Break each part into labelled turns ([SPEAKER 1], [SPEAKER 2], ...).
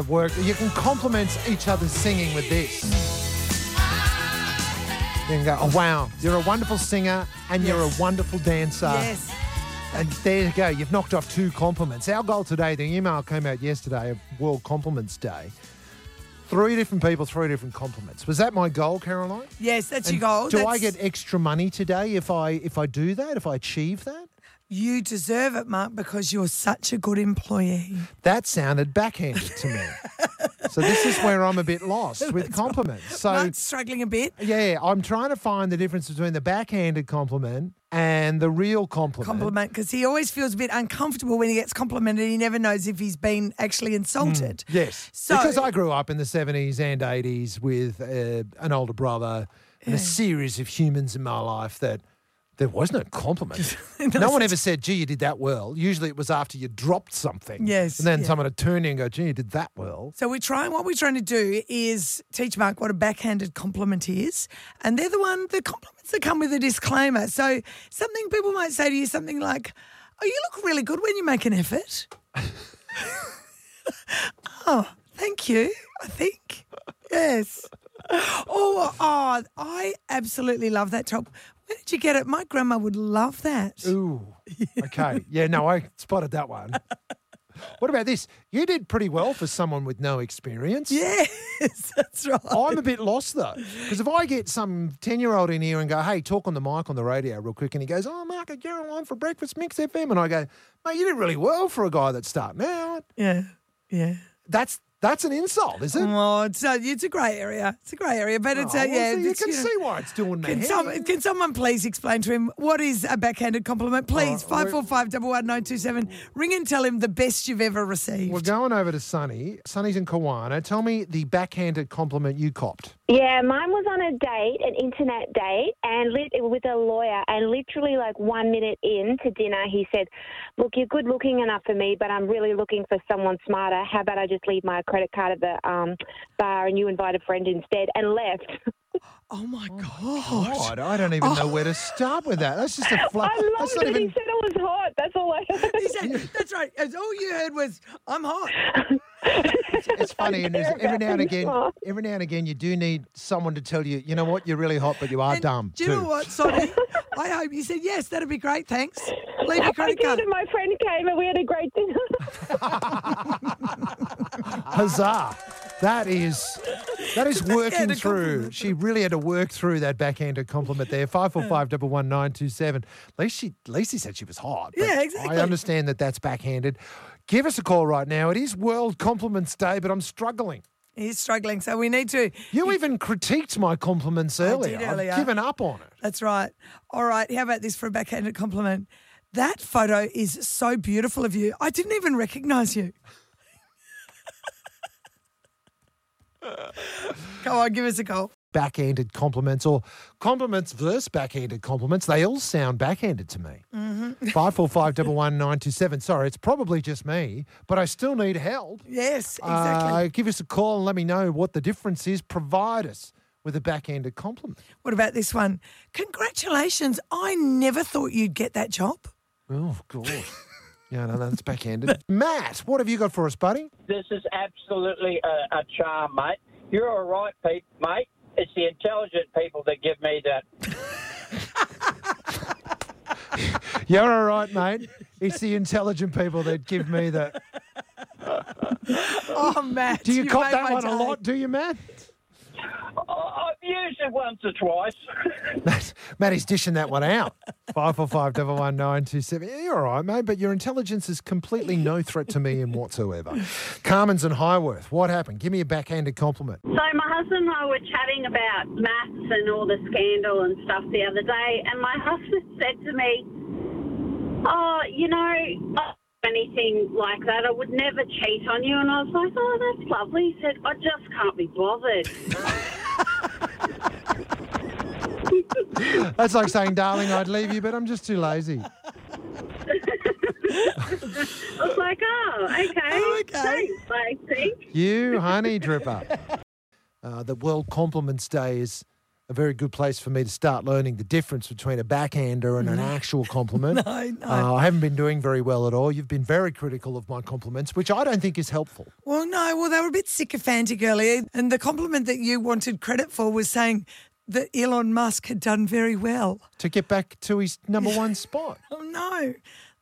[SPEAKER 1] at work. You can compliment each other's singing with this. You can go, oh, wow, you're a wonderful singer and you're a wonderful dancer.
[SPEAKER 2] Yes.
[SPEAKER 1] And there you go. You've knocked off two compliments. Our goal today, the email came out yesterday, of World Compliments Day. Three different people, three different compliments. Was that my goal, Caroline?
[SPEAKER 2] Yes, that's
[SPEAKER 1] And
[SPEAKER 2] your goal.
[SPEAKER 1] Do I get extra money today if I if I do that? If I achieve that?
[SPEAKER 2] You deserve it, Mark, because you're such a good employee.
[SPEAKER 1] That sounded backhanded to me. so this is where I'm a bit lost with compliments. So
[SPEAKER 2] Mark's struggling a bit.
[SPEAKER 1] yeah, I'm trying to find the difference between the backhanded compliment and the real compliment.
[SPEAKER 2] Compliment because he always feels a bit uncomfortable when he gets complimented. He never knows if he's been actually insulted.
[SPEAKER 1] Yes,
[SPEAKER 2] So-
[SPEAKER 1] because I grew up in the 70s and 80s with uh, an older brother and a series of humans in my life that there was no compliment. no one ever said, gee, you did that well. Usually it was after you dropped something.
[SPEAKER 2] Yes,
[SPEAKER 1] And then
[SPEAKER 2] yeah.
[SPEAKER 1] someone would turn you and go, gee, you did that well.
[SPEAKER 2] So we're trying. What we're trying to do is teach Mark what a backhanded compliment is, and they're the one the compliments that come with a disclaimer. So something people might say to you, something like, "Oh, you look really good when you make an effort." oh, thank you. I think yes. Oh, oh, I absolutely love that top. Where did you get it? My grandma would love that.
[SPEAKER 1] Ooh. Okay. yeah, no, I spotted that one. What about this? You did pretty well for someone with no experience.
[SPEAKER 2] Yes, that's right.
[SPEAKER 1] I'm a bit lost though, because if I get some ten-year-old in here and go, "Hey, talk on the mic on the radio real quick," and he goes, "Oh, Mark, you're on for breakfast mix FM," and I go, "Mate, you did really well for a guy that's starting out."
[SPEAKER 2] Yeah, yeah.
[SPEAKER 1] That's that's an insult, is it?
[SPEAKER 2] Oh, it's a, it's a grey area. It's a grey area, but it's
[SPEAKER 1] Oh,
[SPEAKER 2] a,
[SPEAKER 1] well,
[SPEAKER 2] yeah.
[SPEAKER 1] so you
[SPEAKER 2] it's,
[SPEAKER 1] can
[SPEAKER 2] know-
[SPEAKER 1] see why it's doing me.
[SPEAKER 2] Can, some, can someone please explain to him what is a backhanded compliment? Please, uh,
[SPEAKER 1] right,
[SPEAKER 2] five
[SPEAKER 1] we're-
[SPEAKER 2] four five double one nine two seven. Ring and tell him the best you've ever received.
[SPEAKER 1] We're going over to Sunny. Sunny's in Kawana. Tell me the backhanded compliment you copped.
[SPEAKER 3] Yeah, mine was on a date, an internet date, and lit, with a lawyer. And literally, like one minute in to dinner, he said, "Look, you're good looking enough for me, but I'm really looking for someone smarter. How about I just leave my credit card at the um, bar and you invite a friend instead?" And left.
[SPEAKER 2] oh my god!
[SPEAKER 1] God, I don't even know where to start with that. That's just a flat.
[SPEAKER 3] I
[SPEAKER 1] That's
[SPEAKER 3] loved
[SPEAKER 1] not
[SPEAKER 3] it.
[SPEAKER 1] even.
[SPEAKER 3] He said it was hot. That's all I heard.
[SPEAKER 2] He said, "That's right." As all you heard was, "I'm hot."
[SPEAKER 1] It's funny, and every now and again,
[SPEAKER 3] smart.
[SPEAKER 1] every now and again, you do need someone to tell you, you know what, you're really hot, but you are
[SPEAKER 2] And
[SPEAKER 1] dumb
[SPEAKER 2] Do you
[SPEAKER 1] too.
[SPEAKER 2] know what, Sunny? I hope you said yes. That'd be great. Thanks. Leave your
[SPEAKER 3] I
[SPEAKER 2] credit
[SPEAKER 3] did,
[SPEAKER 2] card.
[SPEAKER 3] my friend came, and we had a great dinner.
[SPEAKER 1] Huzzah! That is that is working through. She really had to work through that backhanded compliment there. Five four five double one nine two seven. At least she, at least he said she was hot.
[SPEAKER 2] Yeah, exactly.
[SPEAKER 1] I understand that that's backhanded. Give us a call right now. It is World Compliments Day, but I'm struggling.
[SPEAKER 2] He's struggling, so we need to.
[SPEAKER 1] You even critiqued my compliments earlier.
[SPEAKER 2] did earlier.
[SPEAKER 1] I've given up on it.
[SPEAKER 2] That's right. All right. How about this for a backhanded compliment? That photo is so beautiful of you. I didn't even recognize you. Come on, give us a call.
[SPEAKER 1] Backhanded compliments or compliments versus backhanded compliments. They all sound backhanded to me. Five four five double one nine two seven. Sorry, it's probably just me, but I still need help.
[SPEAKER 2] Yes, exactly.
[SPEAKER 1] Uh, give us a call and let me know what the difference is. Provide us with a backhanded compliment.
[SPEAKER 2] what about this one? Congratulations. I never thought you'd get that job.
[SPEAKER 1] Oh God. Yeah, no, that's backhanded. Matt, what have you got for us, buddy?
[SPEAKER 4] This is absolutely a, a charm, mate. You're all right, Pete, mate. It's the intelligent people that give me that.
[SPEAKER 1] You're all right, mate. It's the intelligent people that give me that.
[SPEAKER 2] Oh, Matt.
[SPEAKER 1] Do you
[SPEAKER 2] you've
[SPEAKER 1] cop that
[SPEAKER 2] my
[SPEAKER 1] one a lot? Do you, Matt?
[SPEAKER 4] I- I've used it once or twice.
[SPEAKER 1] Matt, Matty's dishing that one out. Five four five double one nine two seven. Yeah, you're all right, mate, but your intelligence is completely no threat to me in whatsoever. Carmen's and Highworth. What happened? Give me a backhanded compliment.
[SPEAKER 5] So my husband and I were chatting about maths and all the scandal and stuff the other day, and my husband said to me, "Oh, you know." I don't do Anything like that, I would never cheat on you. And I was like, oh, that's lovely. He said, I just can't be bothered.
[SPEAKER 1] That's like saying, darling, I'd leave you, but I'm just too lazy.
[SPEAKER 5] I was like, oh, okay.
[SPEAKER 2] Okay.
[SPEAKER 5] Thanks, I think.
[SPEAKER 1] You honey dripper. Uh, the World Compliments Day is a very good place for me to start learning the difference between a backhander and an actual compliment.
[SPEAKER 2] No, no.
[SPEAKER 1] Uh, I haven't been doing very well at all. You've been very critical of my compliments, which I don't think is helpful.
[SPEAKER 2] Well, no, well, they were a bit sycophantic earlier. And the compliment that you wanted credit for was saying that Elon Musk had done very well.
[SPEAKER 1] To get back to his number one spot.
[SPEAKER 2] Oh, no.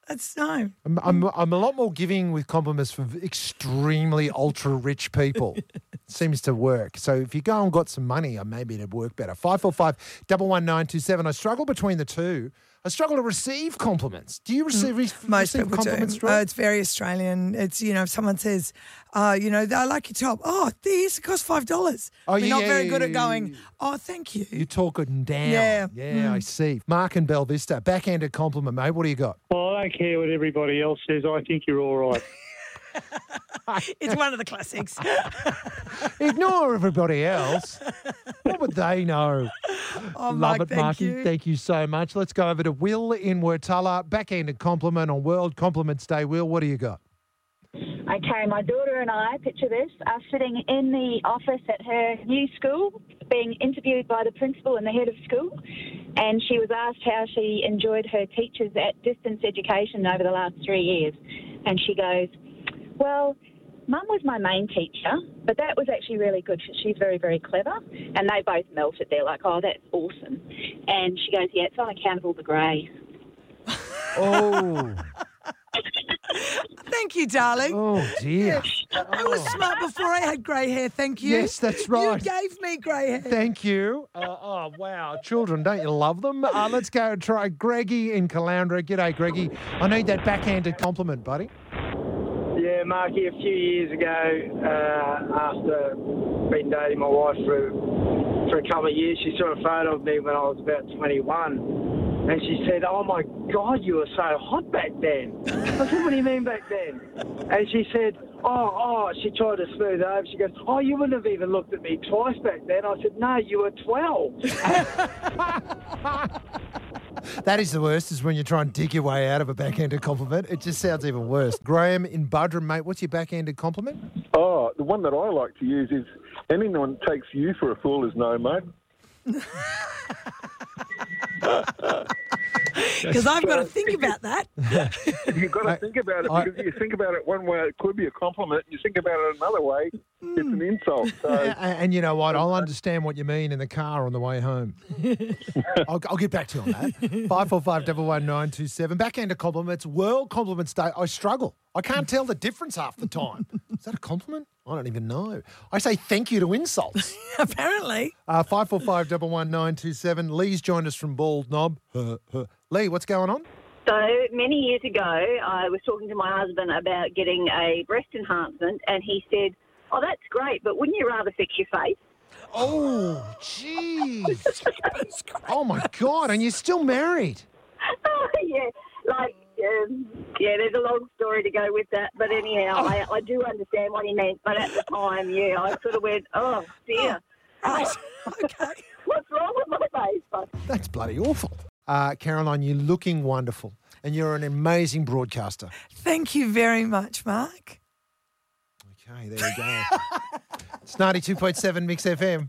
[SPEAKER 2] That's no.
[SPEAKER 1] I'm, I'm, I'm a lot more giving with compliments for extremely ultra rich people. Seems to work. So if you go and got some money, maybe it'd work better. 545 11927. I struggle between the two. I struggle to receive compliments. Do you receive, re-
[SPEAKER 2] Mm. Most
[SPEAKER 1] receive
[SPEAKER 2] people
[SPEAKER 1] compliments,
[SPEAKER 2] do.
[SPEAKER 1] Drew?
[SPEAKER 2] Uh, it's very Australian. It's, you know, if someone says, uh, you know, I like your top. Oh, this cost $5.
[SPEAKER 1] Oh,
[SPEAKER 2] We're not very good at going, oh, thank you.
[SPEAKER 1] you talk it down.
[SPEAKER 2] Yeah. Mm.
[SPEAKER 1] Yeah, I see. Mark and Bell Vista. Backhanded compliment, mate. What do you got?
[SPEAKER 6] Well, I don't care what everybody else says. I think you're all right.
[SPEAKER 2] It's one of the classics.
[SPEAKER 1] Ignore everybody else. what would they know?
[SPEAKER 2] Oh,
[SPEAKER 1] Love
[SPEAKER 2] Mark,
[SPEAKER 1] it,
[SPEAKER 2] thank
[SPEAKER 1] Marky.
[SPEAKER 2] you.
[SPEAKER 1] Thank you so much. Let's go over to Will in Wurtulla. Backhanded compliment on World Compliments Day. Will, what do you got?
[SPEAKER 7] Okay, my daughter and I, picture this, are sitting in the office at her new school, being interviewed by the principal and the head of school. And she was asked how she enjoyed her teachers at distance education over the last three years. And she goes, Well, Mum was my main teacher, but that was actually really good. She's very, very clever. And they both melted. They're like, Oh, that's awesome. And she goes, Yeah, it's on account of all the grey.
[SPEAKER 1] Oh,
[SPEAKER 2] Thank you, darling.
[SPEAKER 1] oh dear.
[SPEAKER 2] I was smart before I had grey hair. Thank you.
[SPEAKER 1] Yes, that's right.
[SPEAKER 2] You gave me grey hair.
[SPEAKER 1] Thank you. Uh, oh, wow. Children, don't you love them? Uh, let's go and try Greggy in Caloundra. G'day, Greggy. I need that backhanded compliment, buddy.
[SPEAKER 6] Yeah, Marky, a few years ago, uh, after been dating my wife for for a couple of years, she saw a photo of me when I was about 21. And she said, Oh my God, you were so hot back then. I said, What do you mean back then? And she said, Oh, oh, she tried to smooth it over. She goes, Oh, you wouldn't have even looked at me twice back then. I said, No, you were 12.
[SPEAKER 1] That is the worst, is when you try and dig your way out of a backhanded compliment. It just sounds even worse. Graham in Buderim, mate, what's your backhanded compliment?
[SPEAKER 8] Oh, the one that I like to use is anyone takes you for a fool is no, mate.
[SPEAKER 2] Because I've got to think about that.
[SPEAKER 8] You've got to think about it
[SPEAKER 1] I-
[SPEAKER 8] because you think about it one way, it could be a compliment. You think about it another way, it's an insult. So
[SPEAKER 1] A- And, you know what? I'll understand what you mean in the car on the way home. I'll, I'll get back to you on that. 545 11927. Backhanded compliments, World Compliments Day. I struggle. I can't tell the difference half the time. Is that a compliment? I don't even know. I say thank you to insults.
[SPEAKER 2] Apparently.
[SPEAKER 1] Uh, 545 11927. Lee's joined us from Bald Knob. Lee, what's going on?
[SPEAKER 5] So many years ago, I was talking to my husband about getting a breast enhancement, and he said, "Oh, that's great, but wouldn't you rather fix your face?"
[SPEAKER 1] Oh, jeez. Oh, my God. And you're still married.
[SPEAKER 5] Oh, yeah, like, um, yeah, there's a long story to go with that. But anyhow, I, I do understand what he meant. But at the time, yeah, I sort of went, oh, dear.
[SPEAKER 2] Right. okay.
[SPEAKER 5] What's wrong with my face? But
[SPEAKER 1] That's bloody awful. Uh, Caroline, you're looking wonderful. And you're an amazing broadcaster.
[SPEAKER 2] Thank you very much, Mark.
[SPEAKER 1] Okay, there we go. it's 92.7 Mix FM.